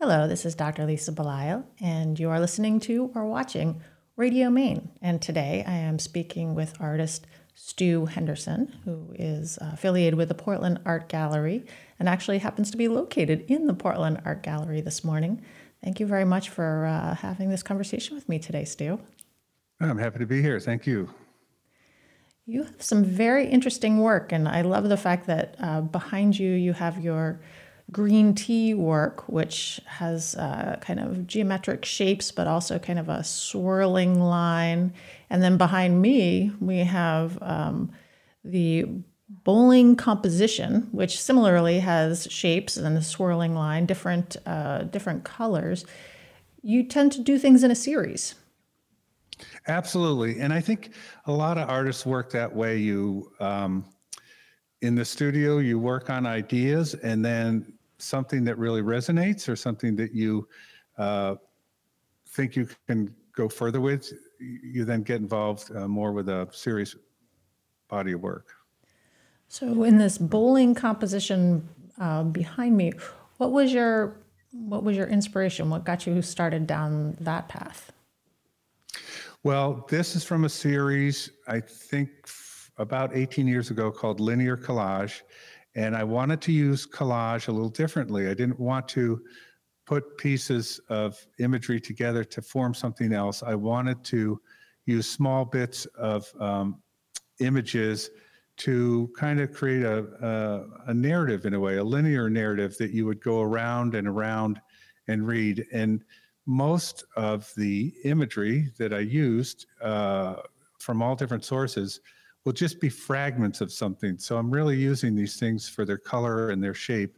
Hello, this is Dr. Lisa Belisle, and you are listening to or watching Radio Maine. And today I am speaking with artist Stu Henderson, who is affiliated with the Portland Art Gallery and actually happens to be located in the Portland Art Gallery this morning. Thank you very much for uh, having this conversation with me today, Stu. I'm happy to be here. Thank you. You have some very interesting work, and I love the fact that uh, behind you you have your green tea work, which has uh, kind of geometric shapes, but also kind of a swirling line. And then behind me, we have um, the bowling composition, which similarly has shapes and a swirling line, different uh, different colors. You tend to do things in a series. Absolutely, and I think a lot of artists work that way. You um, in the studio, you work on ideas, and then something that really resonates or something that you uh, think you can go further with, you then get involved uh, more with a serious body of work. So, in this bowling composition uh, behind me, what was your what was your inspiration? What got you started down that path? Well, this is from a series I think f- about 18 years ago called Linear Collage, and I wanted to use collage a little differently. I didn't want to put pieces of imagery together to form something else. I wanted to use small bits of um, images to kind of create a, a, a, narrative in a way, a linear narrative that you would go around and around and read. And most of the imagery that I used uh, from all different sources will just be fragments of something. So I'm really using these things for their color and their shape.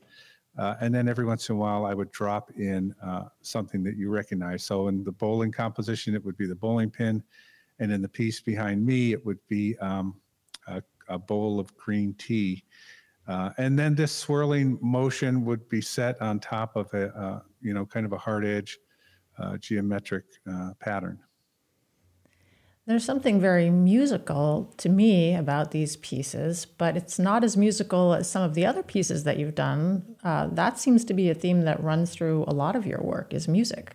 Uh, and then every once in a while, I would drop in uh, something that you recognize. So in the bowling composition, it would be the bowling pin. And in the piece behind me, it would be um, a, a, bowl of green tea. Uh, and then this swirling motion would be set on top of a, uh, you know, kind of a hard edge uh, geometric uh, pattern. There's something very musical to me about these pieces, but it's not as musical as some of the other pieces that you've done. Uh, that seems to be a theme that runs through a lot of your work is music.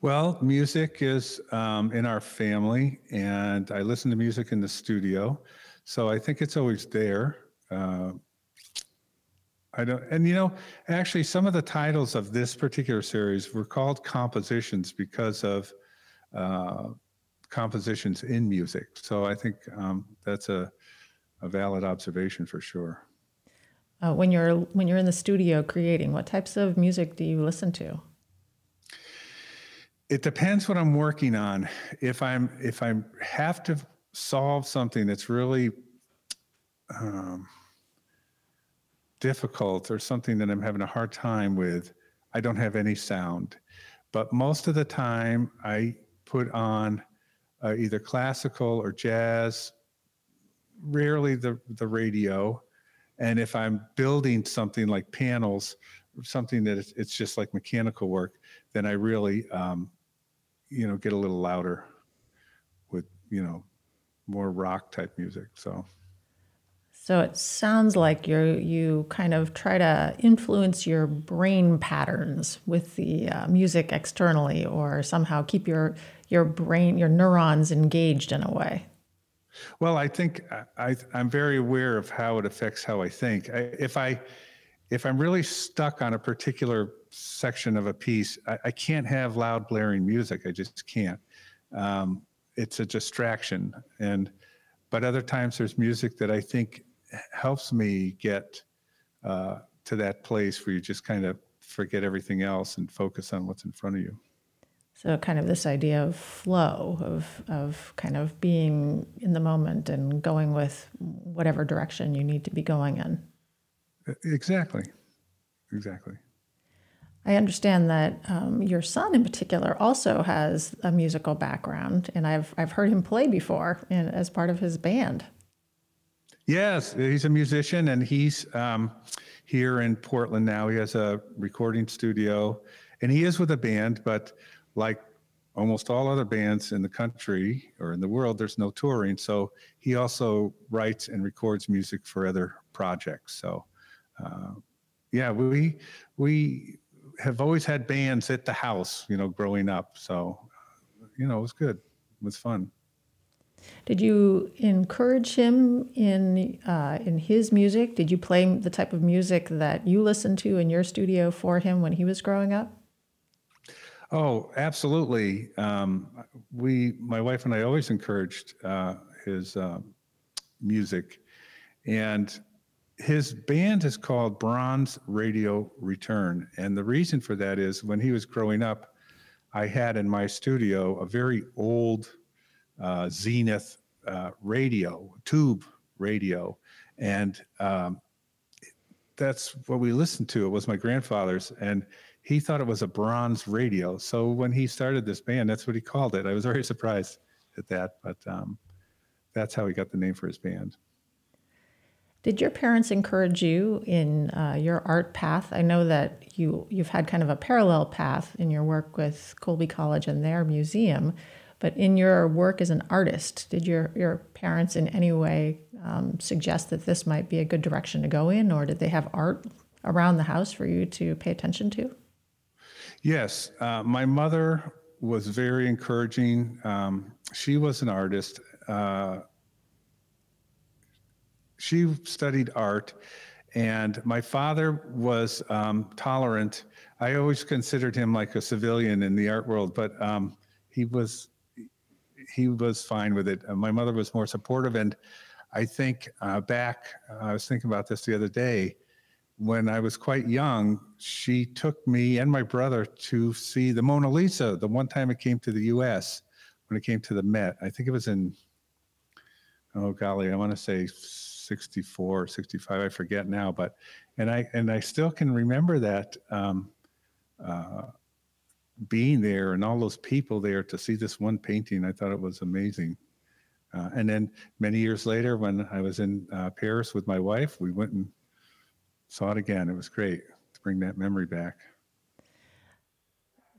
Well, music is um, in our family, and I listen to music in the studio, so I think it's always there. Uh, I don't, and you know, actually, some of the titles of this particular series were called compositions because of uh, compositions in music. So I think um, that's a, a valid observation for sure. Uh, when you're when you're in the studio creating, what types of music do you listen to? It depends what I'm working on. If I'm if I have to solve something that's really um, difficult or something that I'm having a hard time with, I don't have any sound. But most of the time, I put on uh, either classical or jazz, rarely the, the radio. And if I'm building something like panels, something that it's, it's just like mechanical work, then I really, um, you know, get a little louder with, you know, more rock type music. So. So it sounds like you you kind of try to influence your brain patterns with the uh, music externally, or somehow keep your your brain, your neurons engaged in a way. Well, I think I, am very aware of how it affects how I think. I, if I if I'm really stuck on a particular section of a piece, I, I can't have loud blaring music. I just can't. Um, it's a distraction, and but other times there's music that I think helps me get uh, to that place where you just kind of forget everything else and focus on what's in front of you. So, kind of this idea of flow, of, of kind of being in the moment and going with whatever direction you need to be going in. Exactly. Exactly. I understand that um, your son, in particular, also has a musical background, and I've I've heard him play before in, as part of his band. Yes, he's a musician and he's um, here in Portland now. He has a recording studio and he is with a band, but like almost all other bands in the country or in the world, there's no touring. So he also writes and records music for other projects. So, uh, yeah, we we have always had bands at the house, you know, growing up. So, you know, it was good. It was fun. Did you encourage him in uh, in his music? Did you play the type of music that you listened to in your studio for him when he was growing up? Oh, absolutely. Um, we, my wife and I, always encouraged uh, his uh, music, and his band is called Bronze Radio Return. And the reason for that is when he was growing up, I had in my studio a very old uh, Zenith uh, radio, tube radio. And um, that's what we listened to. It was my grandfather's. And he thought it was a bronze radio. So when he started this band, that's what he called it. I was very surprised at that. But um, that's how he got the name for his band. Did your parents encourage you in uh, your art path? I know that you you've had kind of a parallel path in your work with Colby College and their museum, but in your work as an artist, did your your parents in any way um, suggest that this might be a good direction to go in, or did they have art around the house for you to pay attention to? Yes, uh, my mother was very encouraging. Um, she was an artist. Uh, she studied art, and my father was um, tolerant. I always considered him like a civilian in the art world, but um, he was he was fine with it. Uh, my mother was more supportive, and I think uh, back, I was thinking about this the other day. When I was quite young, she took me and my brother to see the Mona Lisa. The one time it came to the U.S. when it came to the Met, I think it was in oh golly, I want to say 64 65 i forget now but and i and i still can remember that um, uh, being there and all those people there to see this one painting i thought it was amazing uh, and then many years later when i was in uh, paris with my wife we went and saw it again it was great to bring that memory back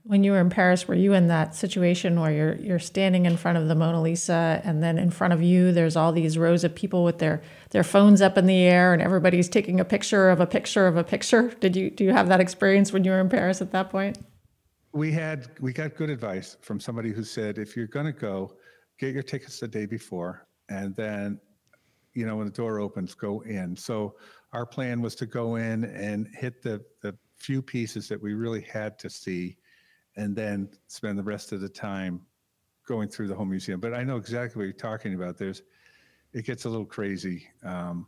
when you were in Paris, were you in that situation where you're you're standing in front of the Mona Lisa, and then in front of you, there's all these rows of people with their their phones up in the air, and everybody's taking a picture of a picture of a picture? Did you do you have that experience when you were in Paris at that point? We had we got good advice from somebody who said if you're going to go, get your tickets the day before, and then, you know, when the door opens, go in. So our plan was to go in and hit the the few pieces that we really had to see and then spend the rest of the time going through the whole museum. But I know exactly what you're talking about. There's, it gets a little crazy, um,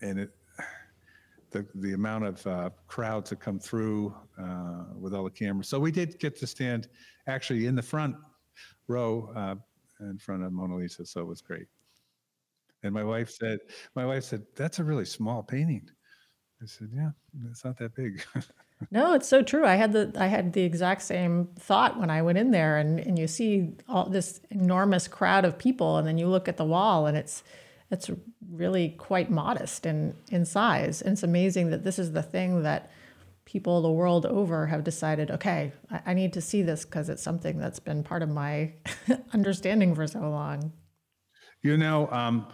and it, the the amount of uh, crowds that come through uh, with all the cameras. So we did get to stand actually in the front row uh, in front of Mona Lisa. So it was great. And my wife said, my wife said, that's a really small painting. I said, yeah, it's not that big. No, it's so true. I had the I had the exact same thought when I went in there and, and you see all this enormous crowd of people and then you look at the wall and it's it's really quite modest in, in size. And it's amazing that this is the thing that people the world over have decided, okay, I, I need to see this because it's something that's been part of my understanding for so long. You know, um,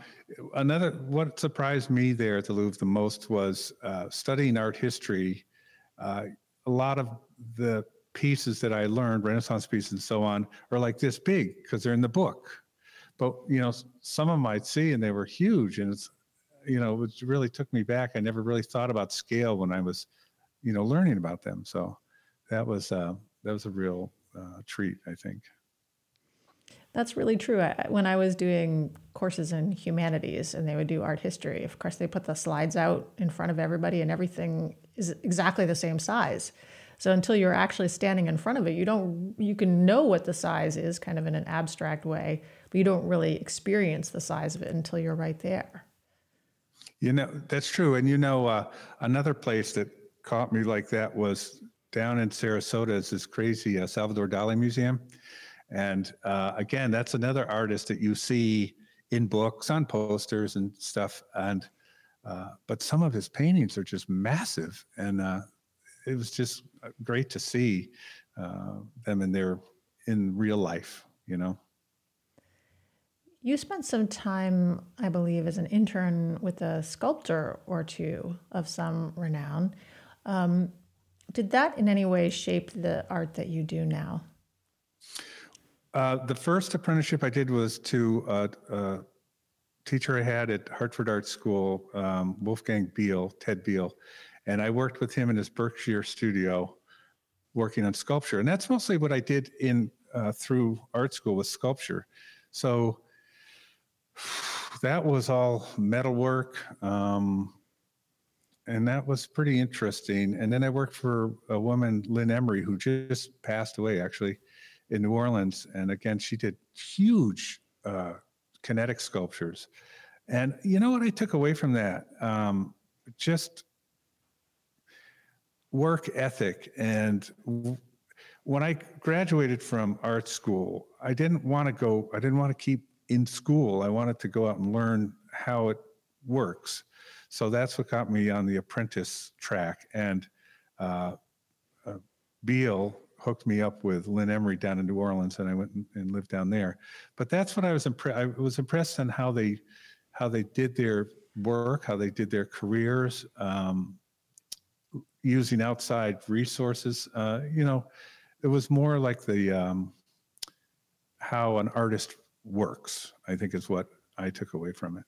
another what surprised me there at the Louvre the most was uh, studying art history uh, a lot of the pieces that I learned, Renaissance pieces and so on, are like this big because they're in the book. But you know, some of them I'd see and they were huge, and it's you know, it really took me back. I never really thought about scale when I was, you know, learning about them. So that was uh, that was a real uh, treat, I think. That's really true. I, when I was doing courses in humanities and they would do art history, of course, they put the slides out in front of everybody and everything is exactly the same size. So until you're actually standing in front of it, you don't you can know what the size is kind of in an abstract way, but you don't really experience the size of it until you're right there. You know, that's true. And you know, uh, another place that caught me like that was down in Sarasota is this crazy uh, Salvador Dali Museum. And uh, again, that's another artist that you see in books, on posters and stuff. And uh, but some of his paintings are just massive, and uh, it was just uh, great to see uh, them in their in real life. You know. You spent some time, I believe, as an intern with a sculptor or two of some renown. Um, did that in any way shape the art that you do now? Uh, the first apprenticeship I did was to uh, a teacher I had at Hartford Art School, um, Wolfgang Behl, Ted Behl, and I worked with him in his Berkshire studio, working on sculpture, and that's mostly what I did in uh, through art school with sculpture. So that was all metalwork. Um, and that was pretty interesting. And then I worked for a woman, Lin Emery, who just passed away actually in New Orleans. And again, she did huge uh, kinetic sculptures. And you know what I took away from that? Um, just work ethic. And w- when I graduated from art school, I didn't want to go, I didn't want to keep in school. I wanted to go out and learn how it works. So that's what got me on the apprentice track. And uh, uh, Behl hooked me up with Lin Emery down in New Orleans, and I went and lived down there. But that's what I was impressed. I was impressed on how they how they did their work, how they did their careers, um, using outside resources. Uh, you know, it was more like the um, how an artist works. I think is what I took away from it.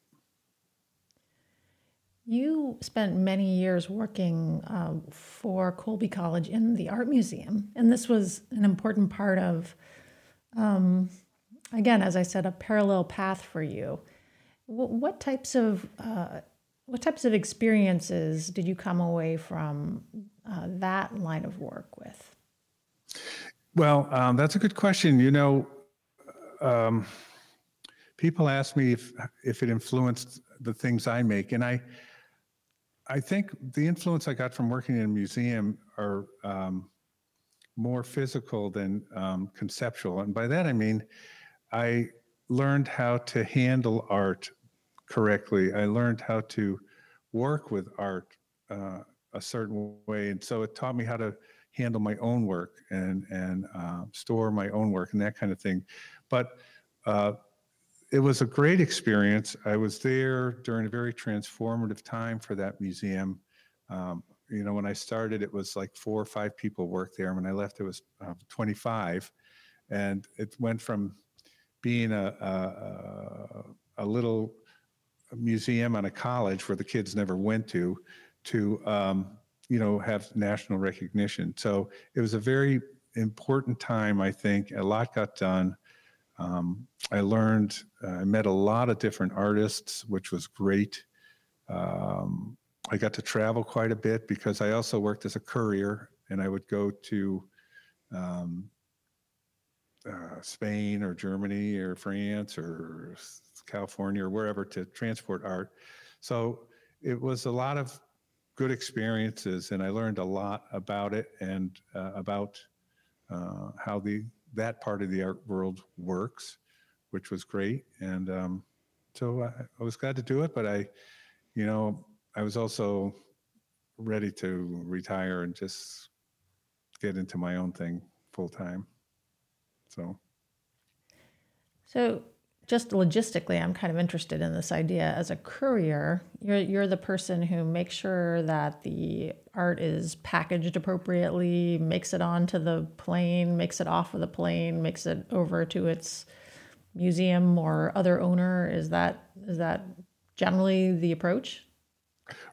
You spent many years working uh, for Colby College in the art museum, and this was an important part of, um, again, as I said, a parallel path for you. What, what types of uh, what types of experiences did you come away from uh, that line of work with? Well, um, that's a good question. You know, um, people ask me if if it influenced the things I make, and I I think the influence I got from working in a museum are um, more physical than um, conceptual. And by that I mean, I learned how to handle art correctly. I learned how to work with art uh, a certain way. And so it taught me how to handle my own work and, and uh, store my own work and that kind of thing. But uh, it was a great experience. I was there during a very transformative time for that museum. Um, you know, when I started, it was like four or five people worked there. When I left, it was uh, 25. And it went from being a, a, a, little museum on a college where the kids never went to, to, um, you know, have national recognition. So it was a very important time, I think. A lot got done. Um, I learned, uh, I met a lot of different artists, which was great. Um, I got to travel quite a bit because I also worked as a courier and I would go to um, uh, Spain or Germany or France or California or wherever to transport art. So it was a lot of good experiences and I learned a lot about it and uh, about uh, how the that part of the art world works, which was great. And um, so I, I was glad to do it, but I, you know, I was also ready to retire and just get into my own thing full time. So. So just logistically, I'm kind of interested in this idea. As a courier, you're you're the person who makes sure that the art is packaged appropriately, makes it onto the plane, makes it off of the plane, makes it over to its museum or other owner. Is that is that generally the approach?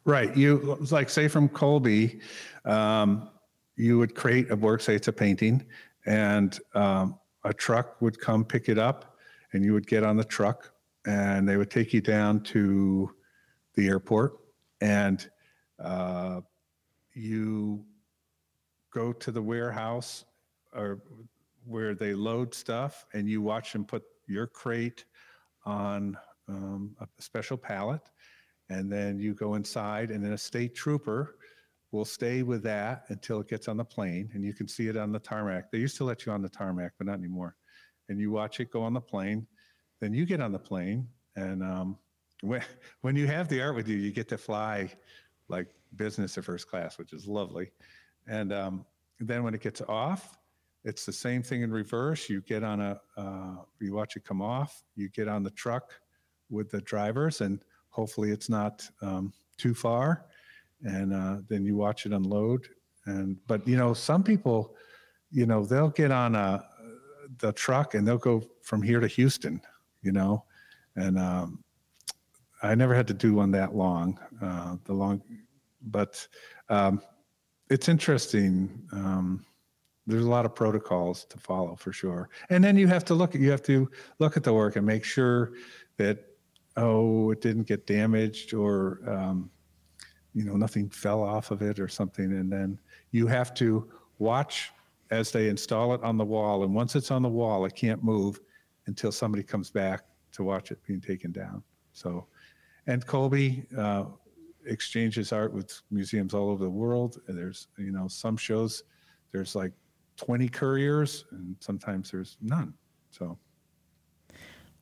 Right. You like say from Colby, um, you would create a work. Say it's a painting, and um, a truck would come pick it up and you would get on the truck and they would take you down to the airport and uh, you go to the warehouse or where they load stuff and you watch them put your crate on um, a special pallet and then you go inside and then a state trooper will stay with that until it gets on the plane and you can see it on the tarmac. They used to let you on the tarmac but not anymore and you watch it go on the plane. Then you get on the plane, and um, when when you have the art with you, you get to fly like business or first class, which is lovely. And um, then when it gets off, it's the same thing in reverse. You get on a, uh, you watch it come off. You get on the truck with the drivers, and hopefully it's not um, too far. And uh, then you watch it unload, And but you know, some people, you know, they'll get on a the truck and they'll go from here to Houston, you know, and um, I never had to do one that long. Uh, the long, but um, it's interesting. Um, there's a lot of protocols to follow for sure, and then you have to look at you have to look at the work and make sure that oh it didn't get damaged or um, you know nothing fell off of it or something, and then you have to watch as they install it on the wall, and once it's on the wall, it can't move until somebody comes back to watch it being taken down. So, and Colby uh, exchanges art with museums all over the world. And there's, you know, some shows there's like 20 couriers, and sometimes there's none. So,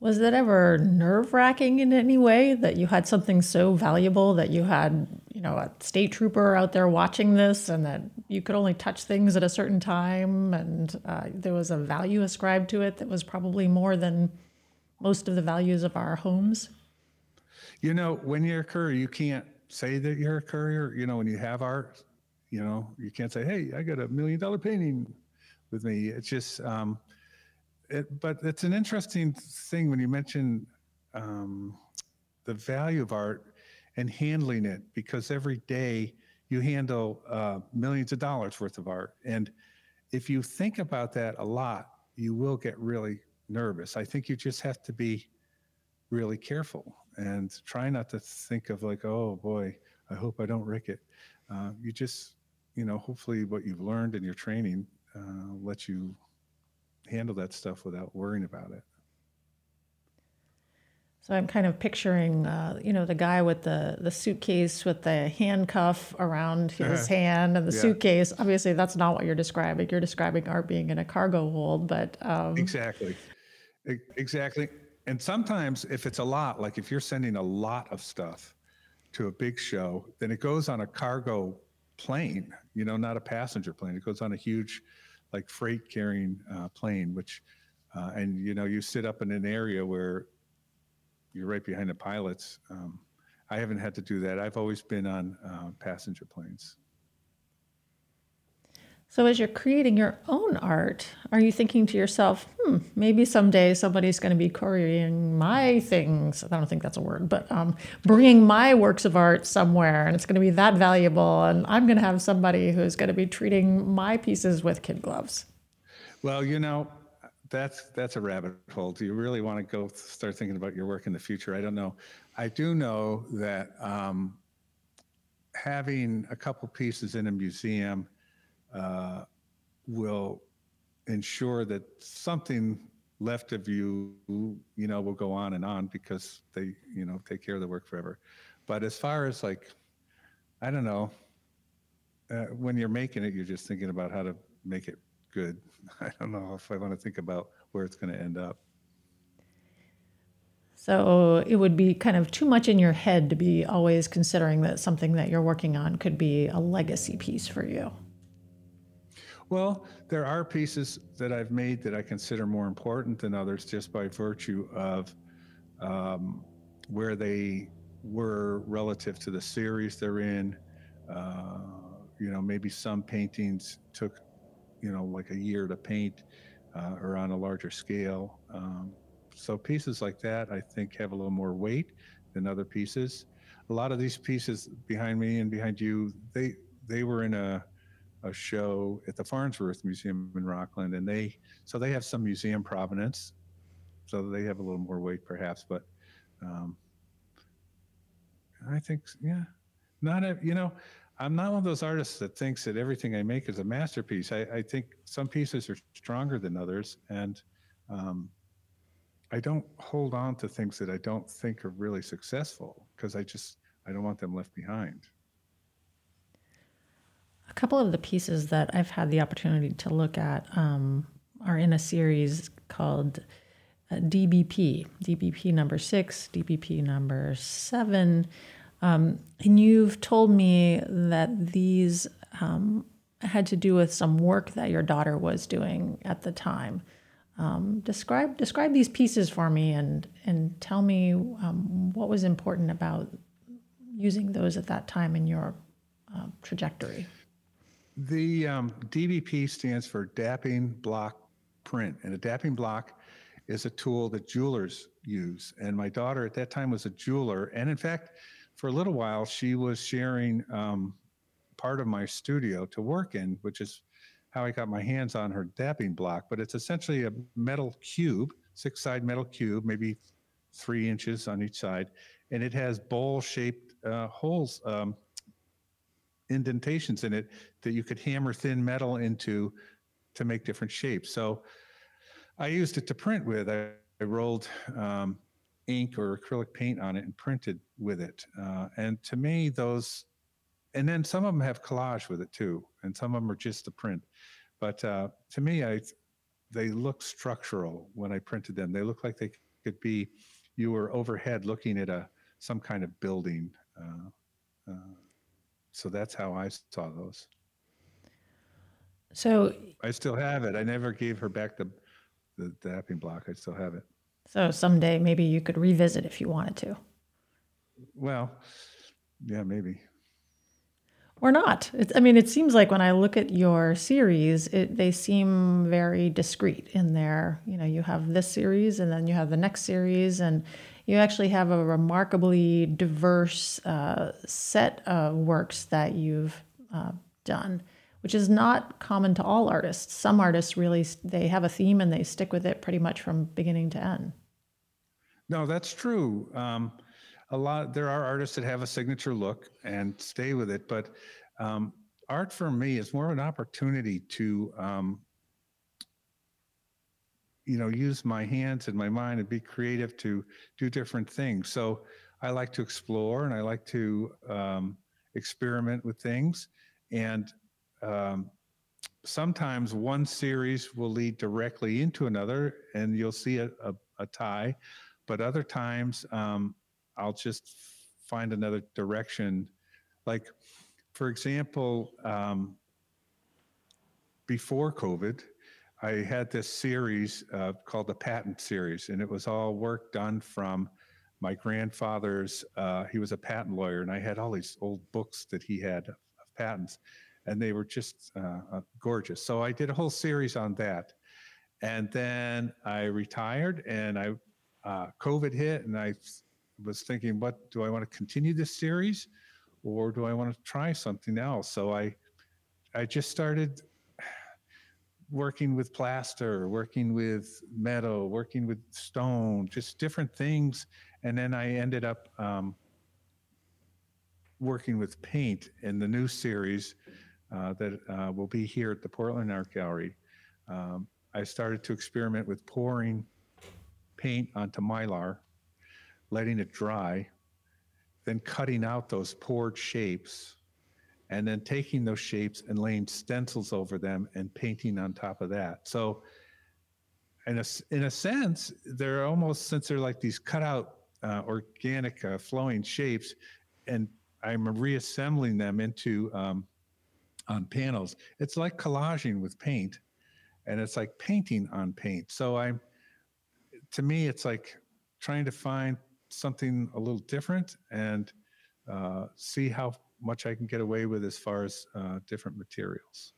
was that ever nerve wracking in any way that you had something so valuable that you had, you know, a state trooper out there watching this and that you could only touch things at a certain time and uh, there was a value ascribed to it that was probably more than most of the values of our homes? You know, when you're a courier, you can't say that you're a courier. You know, when you have art, you know, you can't say, hey, I got a million dollar painting with me. It's just, um, it, but it's an interesting thing when you mention um, the value of art and handling it because every day you handle uh, millions of dollars worth of art. And if you think about that a lot, you will get really nervous. I think you just have to be really careful and try not to think of like, oh boy, I hope I don't wreck it. Uh, you just, you know, hopefully what you've learned in your training uh, lets you handle that stuff without worrying about it. So I'm kind of picturing, uh, you know, the guy with the the suitcase with the handcuff around his uh-huh. hand and the yeah. suitcase. Obviously, that's not what you're describing. You're describing art being in a cargo hold, but um... exactly, exactly. And sometimes, if it's a lot, like if you're sending a lot of stuff to a big show, then it goes on a cargo plane. You know, not a passenger plane. It goes on a huge like freight carrying uh, plane, which, uh, and you know, you sit up in an area where you're right behind the pilots. Um, I haven't had to do that. I've always been on uh, passenger planes. So, as you're creating your own art, are you thinking to yourself, hmm, maybe someday somebody's going to be couriering my things? I don't think that's a word, but um, bringing my works of art somewhere, and it's going to be that valuable, and I'm going to have somebody who's going to be treating my pieces with kid gloves. Well, you know, that's that's a rabbit hole. Do you really want to go start thinking about your work in the future? I don't know. I do know that um, having a couple pieces in a museum uh, will ensure that something left of you, you know, will go on and on because they, you know, take care of the work forever. But as far as like, I don't know, uh, when you're making it, you're just thinking about how to make it good. I don't know if I want to think about where it's going to end up. So it would be kind of too much in your head to be always considering that something that you're working on could be a legacy piece for you. Well, there are pieces that I've made that I consider more important than others just by virtue of um, where they were relative to the series they're in. Uh, you know, maybe some paintings took, you know, like a year to paint uh, or on a larger scale. Um, so pieces like that, I think, have a little more weight than other pieces. A lot of these pieces behind me and behind you, they they were in a a show at the Farnsworth Museum in Rockland, and they so they have some museum provenance, so they have a little more weight perhaps. But um, I think yeah, not a you know. I'm not one of those artists that thinks that everything I make is a masterpiece. I, I think some pieces are stronger than others, and um, I don't hold on to things that I don't think are really successful because I just I don't want them left behind. A couple of the pieces that I've had the opportunity to look at um, are in a series called uh, DBP, DBP number six, DBP number seven. Um, and you've told me that these um, had to do with some work that your daughter was doing at the time. Um, describe describe these pieces for me and and tell me um, what was important about using those at that time in your uh, trajectory. The um, DBP stands for Dapping Block Print, and a dapping block is a tool that jewelers use. And my daughter at that time was a jeweler, and in fact, for a little while, she was sharing um, part of my studio to work in, which is how I got my hands on her dapping block. But it's essentially a metal cube, six side metal cube, maybe three inches on each side, and it has bowl shaped uh, holes, um, indentations in it that you could hammer thin metal into to make different shapes. So I used it to print with. I, I rolled um, ink or acrylic paint on it and printed with it. Uh, and to me, those, and then some of them have collage with it too, and some of them are just the print. But uh, to me, I, they look structural when I printed them. They look like they could be, you were overhead looking at a some kind of building. Uh, uh so that's how I saw those. So I still have it. I never gave her back the the, dapping block. I still have it. So someday maybe you could revisit if you wanted to. Well, yeah, maybe. Or not. It's, I mean, it seems like when I look at your series, it, they seem very discreet in there. You know, you have this series and then you have the next series, and you actually have a remarkably diverse uh, set of works that you've uh, done which is not common to all artists. Some artists really they have a theme and they stick with it pretty much from beginning to end. No, that's true. Um, a lot there are artists that have a signature look and stay with it, but um, art for me is more of an opportunity to um, you know use my hands and my mind and be creative to do different things. So I like to explore and I like to um, experiment with things. And um, sometimes one series will lead directly into another and you'll see a, a, a tie. But other times um, i'll just find another direction. Like for example um, before covid i had this series uh, called the patent series and it was all work done from my grandfather's uh, he was a patent lawyer and i had all these old books that he had of patents and they were just uh, uh, gorgeous. So I did a whole series on that, and then I retired, and I uh, COVID hit, and I was thinking, what do I want to continue this series, or do I want to try something else? So I I just started working with plaster, working with metal, working with stone, just different things, and then I ended up. Um, working with paint in the new series uh, that uh, will be here at the Portland Art Gallery. Um, I started to experiment with pouring paint onto mylar, letting it dry, then cutting out those poured shapes, and then taking those shapes and laying stencils over them and painting on top of that. So, in a, in a sense, they're almost, since they're like these cutout, uh, organic, uh, flowing shapes, and I'm reassembling them into um, on panels. It's like collaging with paint and it's like painting on paint. So I'm, to me, it's like trying to find something a little different and uh, see how much I can get away with as far as uh, different materials.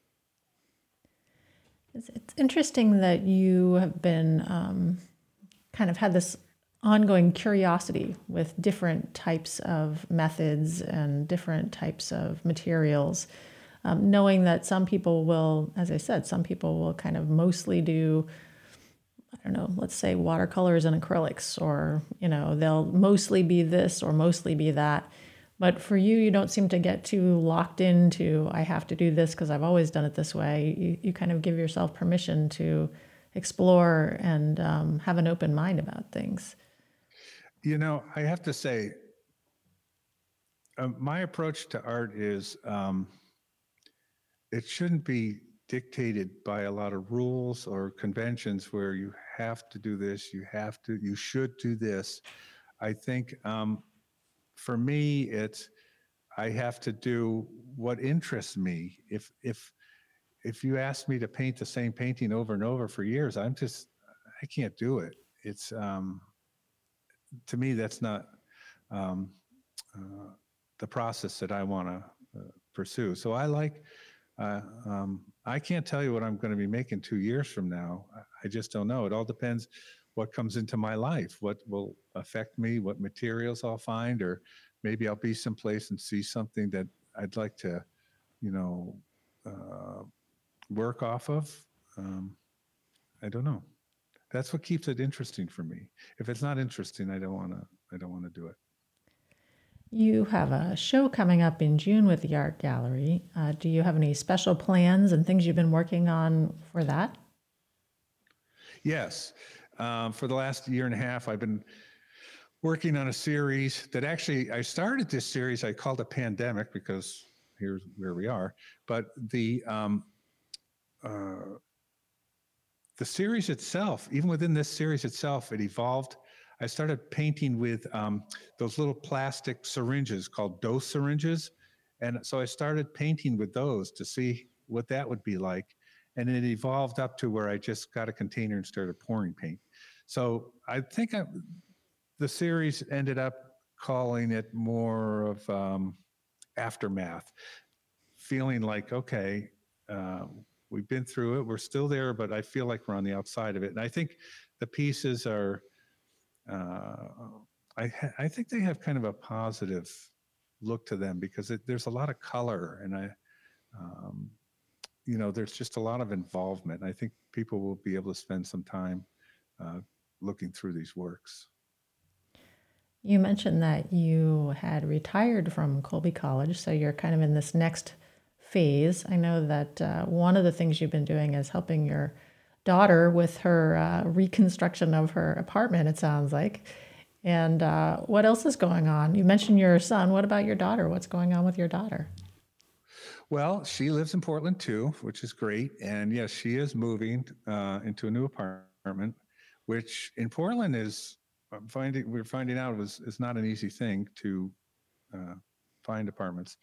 It's, interesting that you have been um, kind of had this ongoing curiosity with different types of methods and different types of materials um, knowing that some people will, as I said, some people will kind of mostly do, I don't know, let's say watercolors and acrylics, or, you know, they'll mostly be this or mostly be that. But for you, you don't seem to get too locked into, I have to do this because I've always done it this way. You, you kind of give yourself permission to explore and um, have an open mind about things. You know, I have to say, uh, my approach to art is um, it shouldn't be dictated by a lot of rules or conventions where you have to do this, you have to, you should do this. I think um, for me, it's I have to do what interests me. If if if you ask me to paint the same painting over and over for years, I'm just I can't do it. It's um, to me that's not um, uh, the process that I want to uh, pursue. So I like uh, um, I can't tell you what I'm going to be making two years from now. I just don't know. It all depends what comes into my life, what will affect me, what materials I'll find, or maybe I'll be someplace and see something that I'd like to, you know, uh, work off of. Um, I don't know. That's what keeps it interesting for me. If it's not interesting, I don't want to. I don't want to do it. You have a show coming up in June with the Art Gallery. Uh, do you have any special plans and things you've been working on for that? Yes. Um, for the last year and a half, I've been working on a series that actually I started this series. I called it Pandemic because here's where we are. But the um, uh, the series itself, even within this series itself, it evolved I started painting with um, those little plastic syringes called dose syringes. And so I started painting with those to see what that would be like. And it evolved up to where I just got a container and started pouring paint. So I think I, the series ended up calling it more of um, aftermath, feeling like, okay, uh, we've been through it, we're still there, but I feel like we're on the outside of it. And I think the pieces are uh, I, I think they have kind of a positive look to them because it, there's a lot of color and I, um, you know, there's just a lot of involvement. I think people will be able to spend some time uh, looking through these works. You mentioned that you had retired from Colby College, so you're kind of in this next phase. I know that uh, one of the things you've been doing is helping your daughter with her uh, reconstruction of her apartment, it sounds like. And uh, what else is going on? You mentioned your son. What about your daughter? What's going on with your daughter? Well, she lives in Portland too, which is great. And yes, she is moving uh, into a new apartment, which in Portland is I'm finding we're finding out was is not an easy thing to uh, find apartments.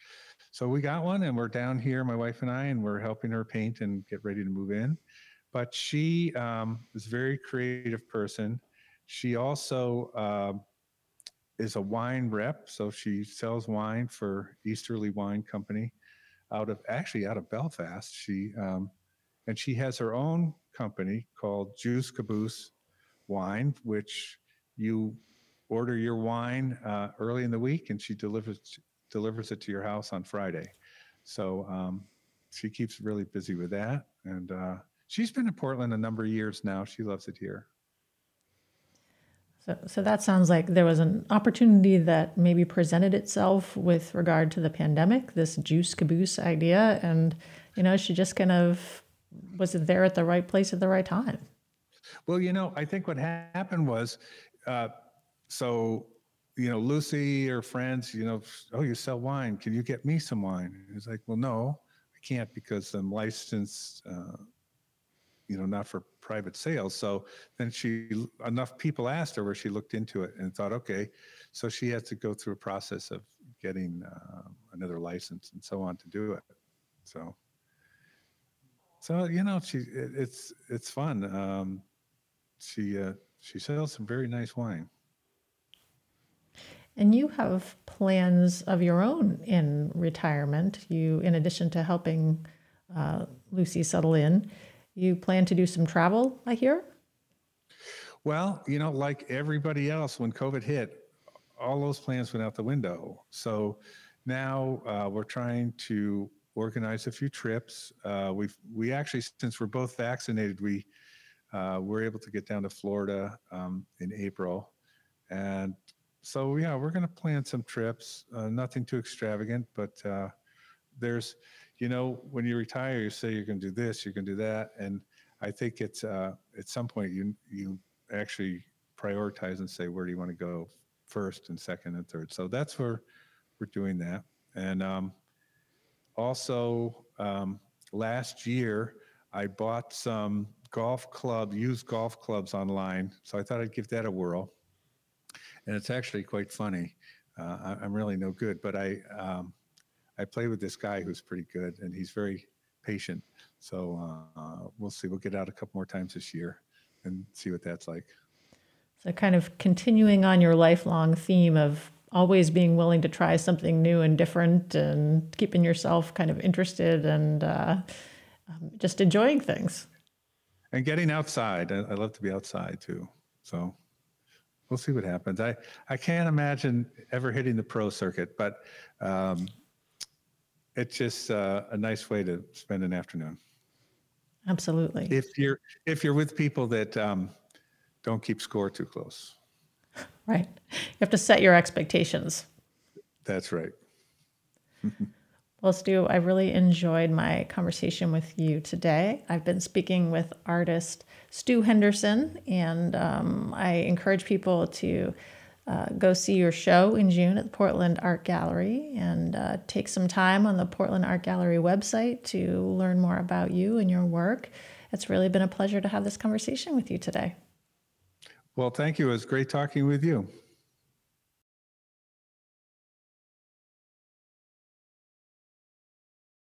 So we got one, and we're down here, my wife and I, and we're helping her paint and get ready to move in but she um, is a very creative person. She also uh, is a wine rep, so she sells wine for Easterly Wine Company out of actually out of Belfast. She um, and she has her own company called Juice Caboose Wine, which you order your wine uh, early in the week, and she delivers delivers it to your house on Friday. So um, she keeps really busy with that, and uh, she's been in Portland a number of years now. She loves it here. So, so that sounds like there was an opportunity that maybe presented itself with regard to the pandemic, this juice caboose idea, and you know, she just kind of was there at the right place at the right time. Well, you know, I think what happened was, uh, so you know, Lucy or friends, you know, oh, you sell wine. Can you get me some wine? It's like, well, no, I can't because I'm licensed. Uh, you know, not for private sales. So then she, enough people asked her where she looked into it and thought, okay, so she has to go through a process of getting uh, another license and so on to do it. So, so you know, she it, it's it's fun. Um, she uh, she sells some very nice wine. And you have plans of your own in retirement. You, in addition to helping uh, Lucy settle in, you plan to do some travel, I hear? Well, you know, like everybody else, when COVID hit, all those plans went out the window. So now uh, we're trying to organize a few trips. Uh, we we actually, since we're both vaccinated, we uh, we're able to get down to Florida um, in April, and so yeah, we're going to plan some trips. Uh, nothing too extravagant, but uh, there's you know, when you retire, you say you're going to do this, you're going to do that, and I think it's uh, at some point you you actually prioritize and say where do you want to go first and second and third. So that's where we're doing that, and um, also um, last year I bought some golf club used golf clubs online, so I thought I'd give that a whirl, and it's actually quite funny. Uh, I, am really no good, but I. Um, I play with this guy who's pretty good, and he's very patient. So uh, we'll see. We'll get out a couple more times this year and see what that's like. So, kind of continuing on your lifelong theme of always being willing to try something new and different and keeping yourself kind of interested and uh, um, just enjoying things. And getting outside. I, I love to be outside too. So we'll see what happens. I, I can't imagine ever hitting the pro circuit, but um, it's just uh, a nice way to spend an afternoon. Absolutely. If you're if you're with people that um, don't keep score too close. Right. You have to set your expectations. That's right. Well, Stu, I really enjoyed my conversation with you today. I've been speaking with artist Stu Henderson, and um, I encourage people to uh, go see your show in June at the Portland Art Gallery and uh, take some time on the Portland Art Gallery website to learn more about you and your work. It's really been a pleasure to have this conversation with you today. Well, thank you. It was great talking with you.